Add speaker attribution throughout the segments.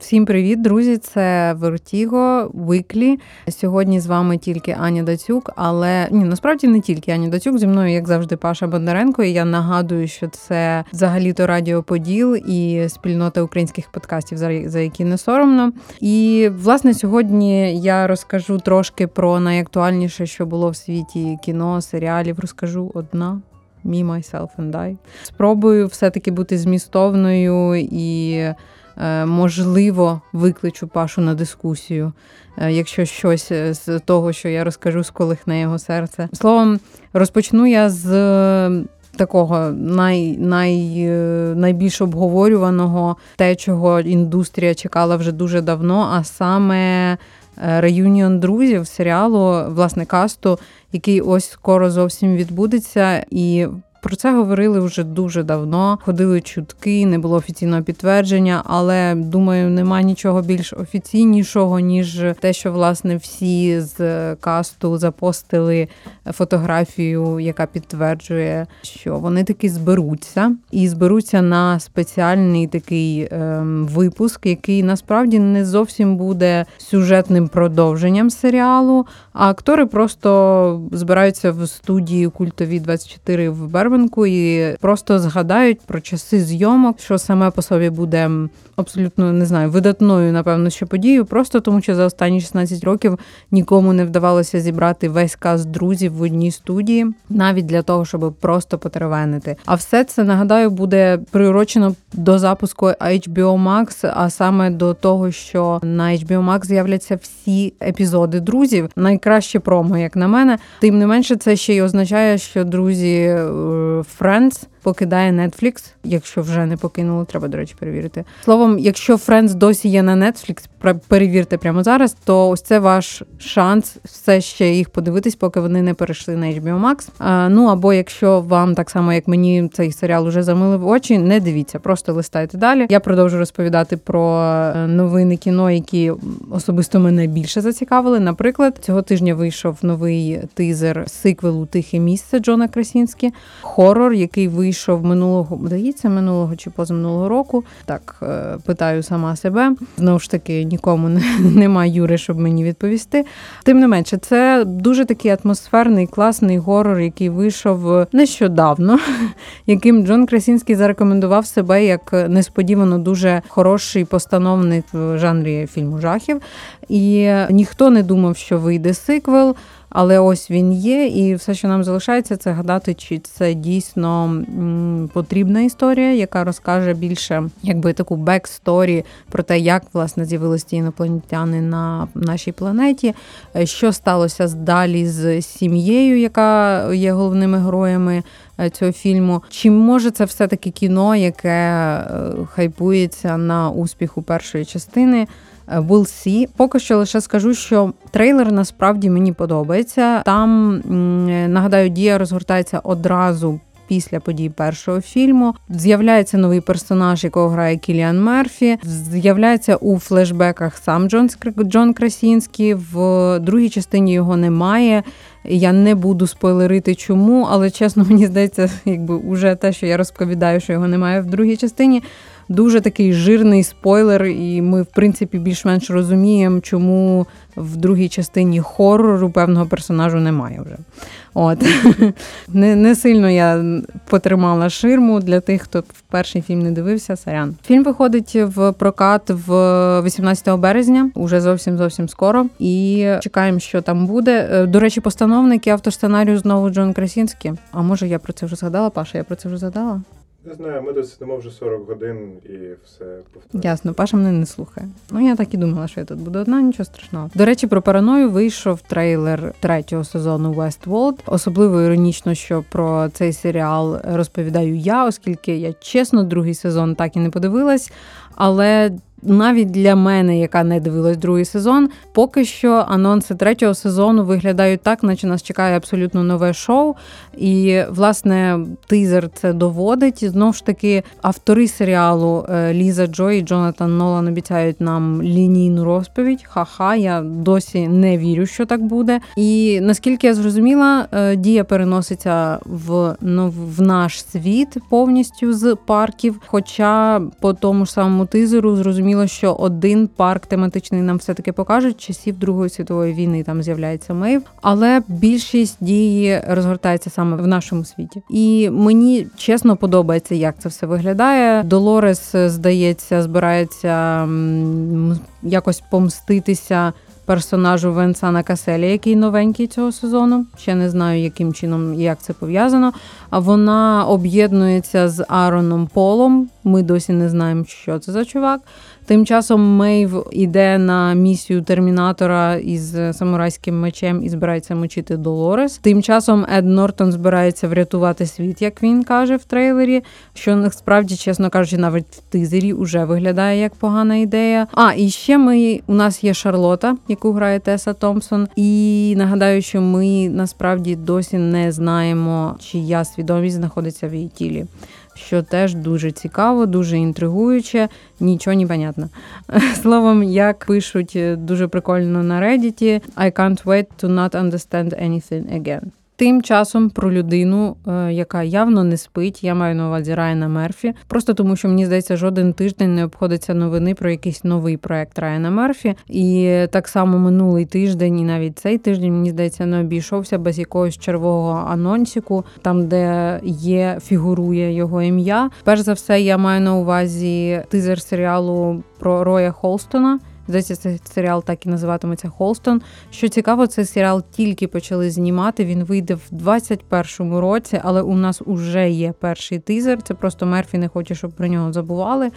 Speaker 1: Всім привіт, друзі! Це Вертіго Виклі. Сьогодні з вами тільки Аня Дацюк, але ні, насправді не тільки Аня Дацюк. Зі мною, як завжди, Паша Бондаренко. І я нагадую, що це взагалі-то Радіо Поділ і спільнота українських подкастів, за які не соромно. І власне сьогодні я розкажу трошки про найактуальніше, що було в світі кіно, серіалів. Розкажу одна. Me, myself and I. Спробую все-таки бути змістовною і можливо, викличу Пашу на дискусію, е, якщо щось з того, що я розкажу, сколихне його серце. Словом, розпочну я з такого най, най, найбільш обговорюваного, те, чого індустрія чекала вже дуже давно, а саме. Е, реюніон друзів серіалу, власне, касту, який ось скоро зовсім відбудеться, і про це говорили вже дуже давно. Ходили чутки, не було офіційного підтвердження, але думаю, нема нічого більш офіційнішого, ніж те, що власне всі з касту запостили фотографію, яка підтверджує, що вони таки зберуться і зберуться на спеціальний такий ем, випуск, який насправді не зовсім буде сюжетним продовженням серіалу. А актори просто збираються в студії культові 24 в Бербері, Барвинку і просто згадають про часи зйомок, що саме по собі буде абсолютно не знаю, видатною, напевно, що подією, просто тому, що за останні 16 років нікому не вдавалося зібрати весь каст друзів в одній студії, навіть для того, щоб просто потеревенити. А все це нагадаю буде приурочено до запуску HBO Max, а саме до того, що на HBO Max з'являться всі епізоди друзів. Найкраще промо, як на мене. Тим не менше, це ще й означає, що друзі е, Friends покидає Netflix, якщо вже не покинуло, треба, до речі, перевірити. Словом, якщо Friends досі є на Netflix, перевірте прямо зараз, то ось це ваш шанс все ще їх подивитись, поки вони не перейшли на HBO Max. А, Ну або якщо вам так само, як мені цей серіал уже замилив очі, не дивіться, просто листайте далі. Я продовжу розповідати про е, новини кіно, які особисто мене більше зацікавили. Наприклад, цього тижня вийшов новий тизер сиквелу Тихе місце Джона Красінські, хорор, який вийшов минулого, здається, минулого чи позаминулого року. Так е, питаю сама себе. Знову ж таки нікому немає Юри, щоб мені відповісти. Тим не менше, це дуже такий атмосферний, класний горор, який вийшов нещодавно, яким Джон Красінський зарекомендував себе як несподівано дуже хороший постановник в жанрі фільму жахів. І ніхто не думав, що вийде сиквел. Але ось він є, і все, що нам залишається, це гадати, чи це дійсно потрібна історія, яка розкаже більше якби таку backstory про те, як власне з'явилися ті інопланетяни на нашій планеті, е, що сталося далі з сім'єю, яка є головними героями е, цього фільму. Чи може це все таки кіно, яке е, хайпується на успіху першої частини? We'll see. Поки що лише скажу, що трейлер насправді мені подобається. Там нагадаю, дія розгортається одразу. Після подій першого фільму з'являється новий персонаж, якого грає Кіліан Мерфі. З'являється у флешбеках сам Джон Джон Красінський. В другій частині його немає. Я не буду спойлерити, чому, але чесно, мені здається, якби уже те, що я розповідаю, що його немає в другій частині дуже такий жирний спойлер, і ми, в принципі, більш-менш розуміємо, чому в другій частині хорору певного персонажу немає вже. От не не сильно я потримала ширму для тих, хто в перший фільм не дивився. Сарян. Фільм виходить в прокат в 18 березня, уже зовсім зовсім скоро. І чекаємо, що там буде. Е, до речі, постановник і автор сценарію знову Джон Красінський. А може я про це вже згадала? Паша, я про це вже згадала?
Speaker 2: Не знаю, ми досидимо вже 40 годин і все
Speaker 1: повторюємо. Ясно, Паша мене не слухає. Ну я так і думала, що я тут буду одна, нічого страшного. До речі, про параною вийшов трейлер третього сезону Westworld. Особливо іронічно, що про цей серіал розповідаю я, оскільки я чесно, другий сезон так і не подивилась. Але навіть для мене, яка не дивилась другий сезон, поки що анонси третього сезону виглядають так, наче нас чекає абсолютно нове шоу. І, власне, тизер це доводить. Знову ж таки, автори серіалу е, Ліза Джо і Джонатан Нолан обіцяють нам лінійну розповідь. Ха-ха, я досі не вірю, що так буде. І наскільки я зрозуміла, е, дія переноситься в ну, в наш світ повністю з парків. Хоча по тому ж самому тизеру зрозуміло, що один парк тематичний нам все таки покажуть часів Другої світової війни. Там з'являється Мейв, але більшість дії розгортається саме в нашому світі. І мені чесно подобається, як це все виглядає. Долорес здається, збирається якось помститися персонажу Венсана Каселі, який новенький цього сезону. Ще не знаю, яким чином як це пов'язано. А вона об'єднується з Ароном Полом. Ми досі не знаємо, що це за чувак. Тим часом Мейв іде на місію термінатора із самурайським мечем і збирається мочити Долорес. Тим часом Ед Нортон збирається врятувати світ, як він каже в трейлері. Що насправді, чесно кажучи, навіть в тизері вже виглядає як погана ідея. А і ще ми у нас є Шарлота, яку грає Теса Томпсон. І нагадаю, що ми насправді досі не знаємо, чия свідомість знаходиться в її тілі що теж дуже цікаво, дуже інтригуюче, нічого не понятно. Словом, як пишуть дуже прикольно на Reddit, I can't wait to not understand anything again. Тим часом про людину, е, яка явно не спить, я маю на увазі Райана Мерфі, просто тому що мені здається, жоден тиждень не обходиться новини про якийсь новий проект Райана Мерфі. І так само минулий тиждень, і навіть цей тиждень мені здається не обійшовся без якогось червого анонсіку, там де є, фігурує його ім'я. Перш за все, я маю на увазі тизер серіалу про Роя Холстона. Здається, цей серіал так і називатиметься Холстон. Що цікаво, цей серіал тільки почали знімати. Він вийде в 21-му році, але у нас уже є перший тизер. Це просто Мерфі не хоче, щоб про нього забували.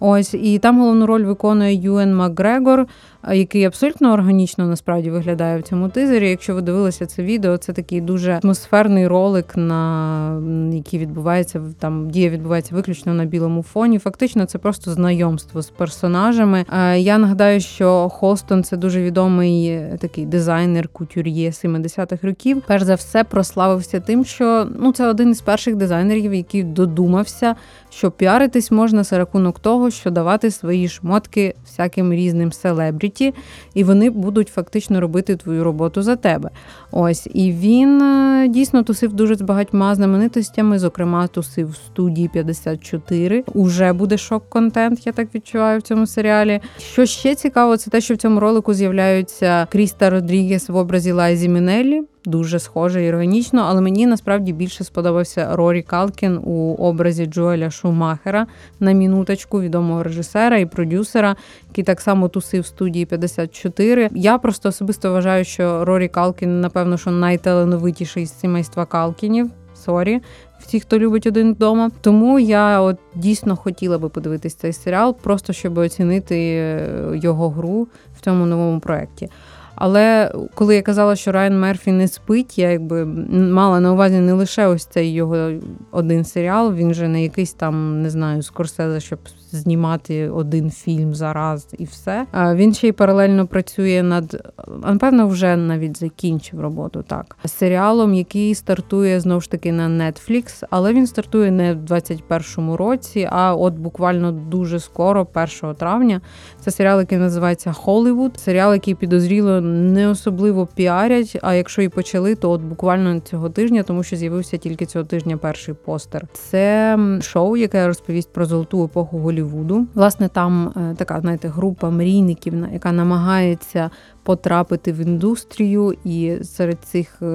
Speaker 1: Ось і там головну роль виконує Юен Макгрегор, який абсолютно органічно насправді виглядає в цьому тизері. Якщо ви дивилися це відео, це такий дуже атмосферний ролик, на який відбувається там, дія відбувається виключно на білому фоні. Фактично, це просто знайомство з персонажами. Я нагадаю, що Холстон це дуже відомий е, такий дизайнер кутюр'є 70-х років. Перш за все прославився тим, що ну це один із перших дизайнерів, який додумався, що піаритись можна за рахунок того, що давати свої шмотки всяким різним селебріті, і вони будуть фактично робити твою роботу за тебе. Ось і він е, дійсно тусив дуже з багатьма знаменитостями. Зокрема, тусив в студії 54. Уже буде шок-контент, я так відчуваю в цьому серіалі. Що ще цікаво, це те, що в цьому ролику з'являються Кріста Родрігес в образі Лайзі Мінеллі дуже схоже і органічно, але мені насправді більше сподобався Рорі Калкін у образі Джоеля Шумахера на мінуточку відомого режисера і продюсера, який так само тусив в студії 54. Я просто особисто вважаю, що Рорі Калкін, напевно, що найталановитіший з сімейства Калкінів. Sorry, всі, хто любить один вдома. Тому я от дійсно хотіла би подивитись цей серіал, просто щоб оцінити е, його гру в цьому новому проєкті. Але коли я казала, що Райан Мерфі не спить, я якби мала на увазі не лише ось цей його один серіал. Він же не якийсь там, не знаю, Скорсезе, щоб знімати один фільм зараз і все. Він ще й паралельно працює над напевно, вже навіть закінчив роботу так. Серіалом, який стартує знову ж таки на Netflix, але він стартує не в 21-му році, а от буквально дуже скоро, 1 травня. Це серіал, який називається Холлівуд. Серіал, який підозріло не особливо піарять. А якщо і почали, то от буквально цього тижня, тому що з'явився тільки цього тижня перший постер. Це шоу, яке розповість про золоту епоху Голівуду. Власне, там е, така знаєте, група мрійників, яка намагається потрапити в індустрію, і серед цих е,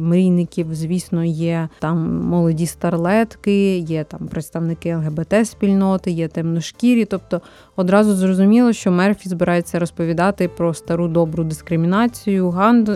Speaker 1: мрійників, звісно, є там молоді старлетки, є там представники ЛГБТ-спільноти, є темношкірі. Тобто одразу зрозуміло, що Мерфі збирається розповідати про стару добру дискримінацію,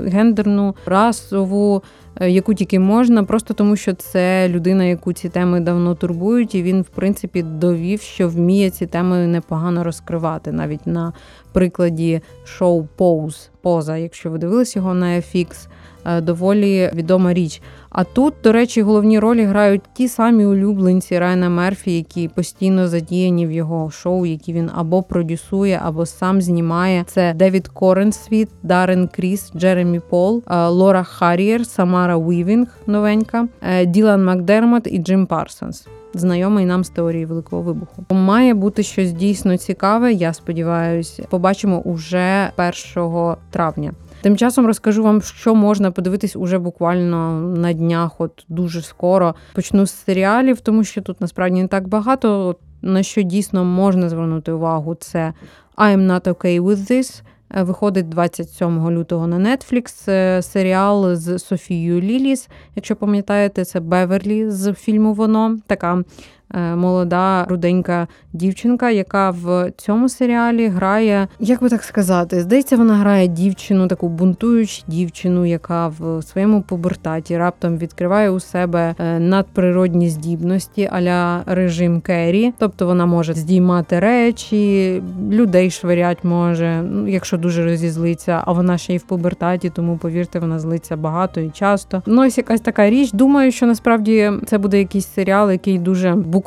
Speaker 1: гендерну, расову. Е, яку тільки можна, просто тому що це людина, яку ці теми давно турбують, і він, в принципі, довів, що вміє ці теми непогано розкривати, навіть на прикладі шоу Pose поза, якщо ви дивились його на FX, е, доволі відома річ. А тут, до речі, головні ролі грають ті самі улюбленці Райана Мерфі, які постійно задіяні в його шоу, які він або продюсує, або сам знімає. Це Девід Коренсвіт, Дарен Кріс, Джеремі Поуп, е, Лора Харрієр, Самара Уівінг, новенька, е, Ділан Макдермот і Джим Парсонс. Знайомий нам з теорії великого вибуху має бути щось дійсно цікаве. Я сподіваюся, побачимо уже 1 травня. Тим часом розкажу вам, що можна подивитись уже буквально на днях, от дуже скоро. Почну з серіалів, тому що тут насправді не так багато. На що дійсно можна звернути увагу, це I'm not okay with this. Е, Виходить 27 лютого на Netflix серіал з Софією Ліліс. Якщо пам'ятаєте, це Беверлі з фільму Воно. Така молода руденька дівчинка, яка в цьому серіалі грає, як би так сказати, здається, вона грає дівчину, таку бунтуючу дівчину, яка в своєму пубертаті раптом відкриває у себе е, надприродні здібності а-ля режим Керрі. Тобто вона може здіймати речі, людей швирять може, ну, якщо дуже розізлиться, а вона ще й в побертаті, тому повірте, вона злиться багато і часто. Ну, ось якась така річ. Думаю, що насправді це буде якийсь серіал, який дуже буквально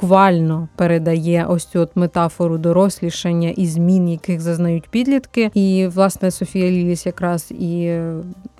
Speaker 1: передає ось цю от метафору дорослішання і змін, яких зазнають підлітки. І власне Софія Ліліс якраз і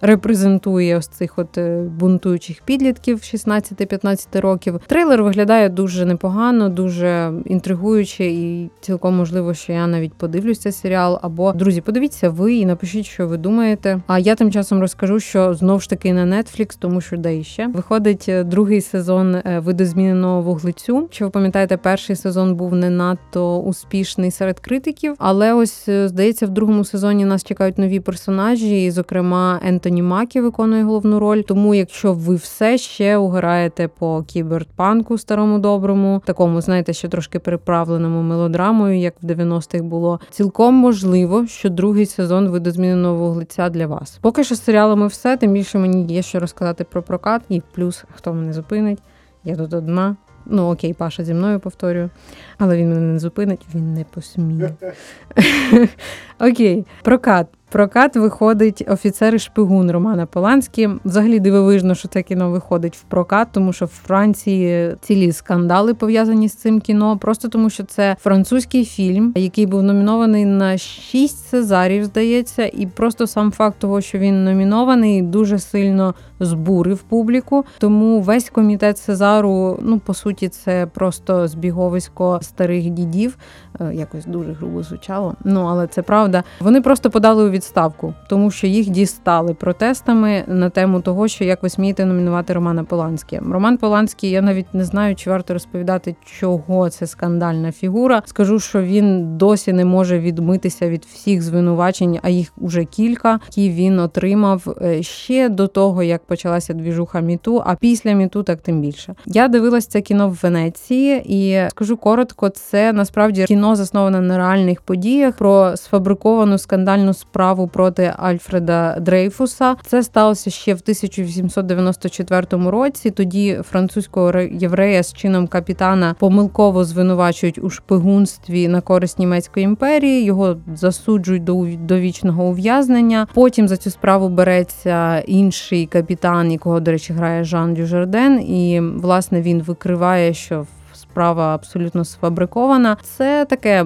Speaker 1: репрезентує ось цих от е, бунтуючих підлітків 16-15 років. Трейлер виглядає дуже непогано, дуже інтригуюче, і цілком можливо, що я навіть подивлюсь цей серіал. Або друзі, подивіться ви і напишіть, що ви думаєте. А я тим часом розкажу, що знов ж таки на Netflix, тому що де іще виходить е, другий сезон е, видозміненого вуглецю. Ви пам'ятаєте, перший сезон був не надто успішний серед критиків, але ось е, здається, в другому сезоні нас чекають нові персонажі, і, зокрема, Ентоні Макі виконує головну роль. Тому, якщо ви все ще угораєте по кіберпанку старому доброму, такому, знаєте, ще трошки приправленому мелодрамою, як в 90-х було, цілком можливо, що другий сезон видозміненого вуглеця для вас. Поки що з серіалами все, тим більше мені є що розказати про прокат, і плюс хто мене зупинить. Я тут одна. Ну окей, Паша зі мною повторюю, але він мене не зупинить, він не посміє. Окей, прокат. Прокат виходить офіцер і шпигун Романа Поланські. Взагалі дивовижно, що це кіно виходить в прокат, тому що в Франції цілі скандали пов'язані з цим кіно. Просто тому, що це французький фільм, який був номінований на шість Цезарів, здається, і просто сам факт того, що він номінований, дуже сильно збурив публіку. Тому весь комітет Цезару, ну по суті, це просто збіговисько старих дідів. Е, Якось дуже грубо звучало. Ну але це правда. Вони просто подали у відставку, тому що їх дістали протестами на тему того, що як ви смієте номінувати Романа Поланське. Роман Поланський, я навіть не знаю, чи варто розповідати, чого це скандальна фігура. Скажу, що він досі не може відмитися від всіх звинувачень, а їх уже кілька, які він отримав е, ще до того, як почалася двіжуха Міту. А після Міту так тим більше. Я дивилась це кіно в Венеції, і скажу коротко, це насправді кіно засноване на реальних подіях про сфабриковану скандальну справу проти Альфреда Дрейфуса. Це сталося ще в 1894 році. Тоді французького єврея з чином капітана помилково звинувачують у шпигунстві на користь німецької імперії. Його засуджують до довічного ув'язнення. Потім за цю справу береться інший капітан, якого, до речі, грає Жан Дюжарден, і власне він викриває, що справа абсолютно сфабрикована. Це таке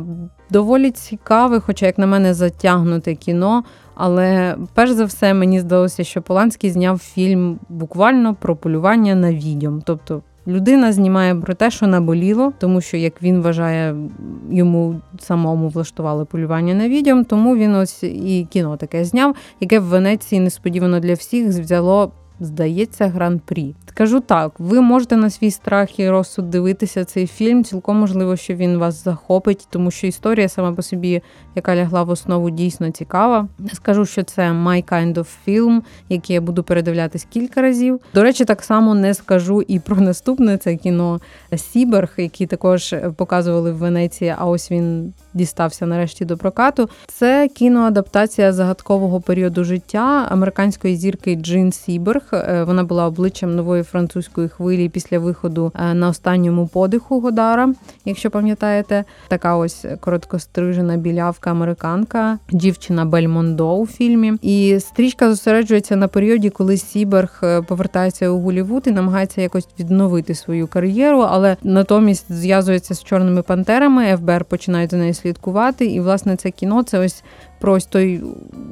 Speaker 1: доволі цікаве, хоча, як на мене, затягнуте кіно. Але перш за все мені здалося, що Поланський зняв фільм буквально про полювання на відьом. Тобто людина знімає про те, що наболіло, тому що як він вважає, йому самому влаштували полювання на відьом, тому він ось і кіно таке зняв, яке в Венеції несподівано для всіх взяло. Здається, гран-прі. Скажу так, ви можете на свій страх і розсуд дивитися цей фільм. Цілком можливо, що він вас захопить, тому що історія сама по собі, яка лягла в основу, дійсно цікава. Скажу, що це my kind of film, який я буду передивлятись кілька разів. До речі, так само не скажу і про наступне це кіно Сіберг, який також показували в Венеції. А ось він дістався нарешті до прокату. Це кіноадаптація загадкового періоду життя американської зірки Джин Сіберг. Е, Вона була обличчям нової французької хвилі після виходу е, на останньому подиху Годара. Якщо пам'ятаєте, така ось короткострижена білявка американка, дівчина Бельмондо у фільмі. І стрічка зосереджується на періоді, коли Сіберг е, повертається у Голівуд і намагається якось відновити свою кар'єру, але натомість зв'язується з чорними пантерами. ФБР починають за нею слідкувати. І власне це кіно це ось про ось той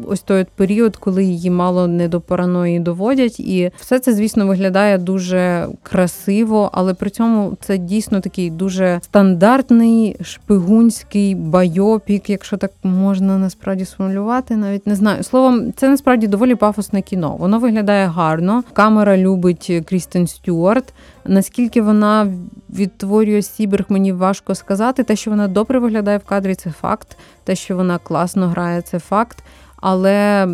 Speaker 1: ось той період, коли її мало не до параної доводять, І все це, звісно, виглядає дуже красиво, але при цьому це дійсно такий дуже стандартний шпигунський байопік, якщо так можна насправді сформулювати, навіть не знаю. Словом, це насправді доволі пафосне кіно. Воно виглядає гарно. Камера любить Крістен Стюарт. Наскільки вона відтворює Сіберг, мені важко сказати. Те, що вона добре виглядає в кадрі, це факт. Те, що вона класно грає, це факт. Але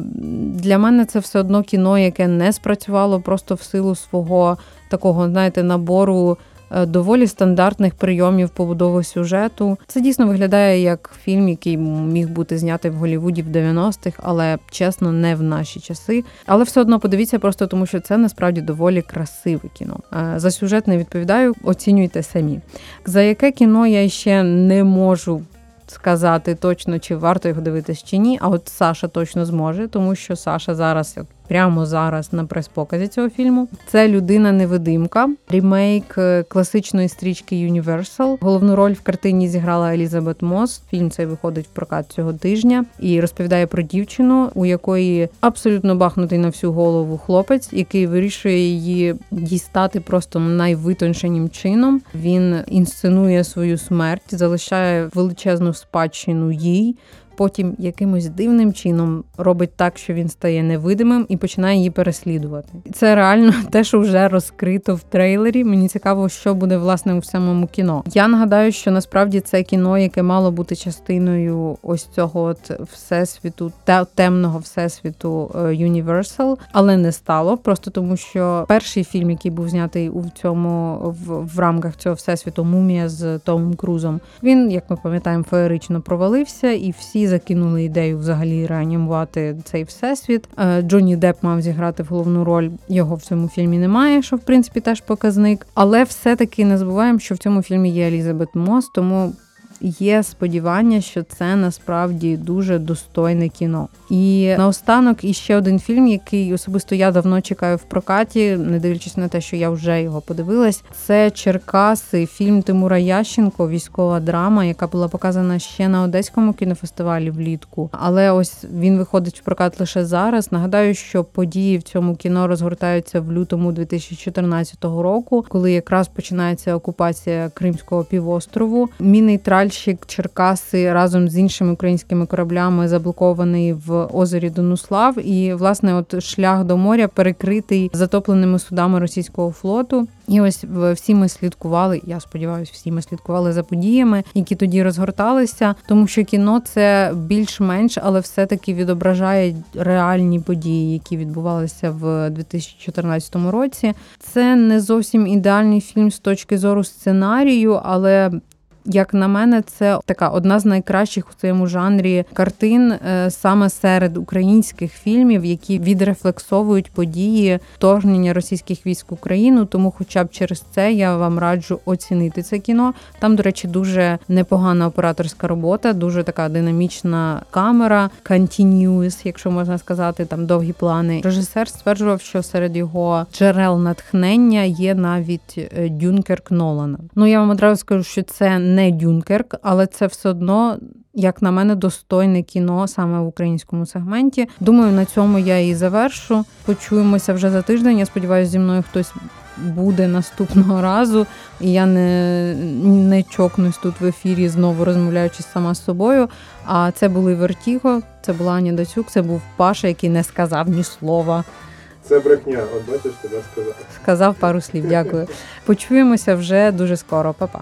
Speaker 1: для мене це все одно кіно, яке не спрацювало просто в силу свого такого, знаєте, набору е, доволі стандартних прийомів побудови сюжету. Це дійсно виглядає як фільм, який міг бути знятий в Голлівуді в 90-х, але чесно, не в наші часи. Але все одно подивіться просто тому, що це насправді доволі красиве кіно. Е, За сюжет не відповідаю, оцінюйте самі. За яке кіно я ще не можу сказати точно, чи варто його дивитись чи ні. А от Саша точно зможе, тому що Саша зараз, прямо зараз на прес-показі цього фільму. Це людина-невидимка, рімейк е, класичної стрічки Universal. Головну роль в картині зіграла Елізабет Мос. Фільм цей виходить в прокат цього тижня і розповідає про дівчину, у якої абсолютно бахнутий на всю голову хлопець, який вирішує її дістати просто найвитонченим чином. Він інсценує свою смерть, залишає величезну спадщину їй. Потім якимось дивним чином робить так, що він стає невидимим і починає її переслідувати. Це реально те, що вже розкрито в трейлері. Мені цікаво, що буде власне у самому кіно. Я нагадаю, що насправді це кіно, яке мало бути частиною ось цього от всесвіту, те- темного всесвіту е, Universal, але не стало. Просто тому, що перший фільм, який був знятий у цьому в, в рамках цього всесвіту, мумія з Томом Крузом, він, як ми пам'ятаємо, феєрично провалився, і всі закинули ідею взагалі реанімувати цей всесвіт. Е, Джонні Деп мав зіграти головну роль. Його в цьому фільмі немає, що в принципі теж показник. Але все-таки не забуваємо, що в цьому фільмі є Елізабет Мос, тому. Є сподівання, що це насправді дуже достойне кіно. І наостанок іще один фільм, який особисто я давно чекаю в прокаті, не дивлячись на те, що я вже його подивилась. Це Черкаси, фільм Тимура Ященко, військова драма, яка була показана ще на Одеському кінофестивалі влітку. Але ось він виходить в прокат лише зараз. Нагадаю, що події в цьому кіно розгортаються в лютому 2014 року, коли якраз починається окупація Кримського півострову. Мій нейтральщик Черкаси разом з іншими українськими кораблями заблокований в озері Донуслав. І власне, от шлях до моря перекритий затопленими судами російського флоту. І ось всі ми слідкували. Я сподіваюся, всі ми слідкували за подіями, які тоді розгорталися, тому що кіно це більш-менш, але все-таки відображає реальні події, які відбувалися в 2014 році. Це не зовсім ідеальний фільм з точки зору сценарію, але як на мене, це така одна з найкращих у цьому жанрі картин е, саме серед українських фільмів, які відрефлексовують події вторгнення російських військ в Україну. Тому, хоча б через це я вам раджу оцінити це кіно. Там, до речі, дуже непогана операторська робота, дуже така динамічна камера, continuous, якщо можна сказати, там довгі плани. Режисер стверджував, що серед його джерел натхнення є навіть е, Дюнкерк Нолана. Ну я вам одразу скажу, що це не Дюнкерк, але це все одно. Як на мене, достойне кіно саме в українському сегменті. Думаю, на цьому я і завершу. Почуємося вже за тиждень. Я сподіваюся, зі мною хтось буде наступного разу. І я не, не чокнусь тут в ефірі, знову розмовляючи сама з собою. А це були Вертіго, це була Аня Дацюк, це був Паша, який не сказав ні слова.
Speaker 2: Це брехня, от бачиш, тебе сказав.
Speaker 1: Сказав пару слів. Дякую. Почуємося вже дуже скоро. Па-па.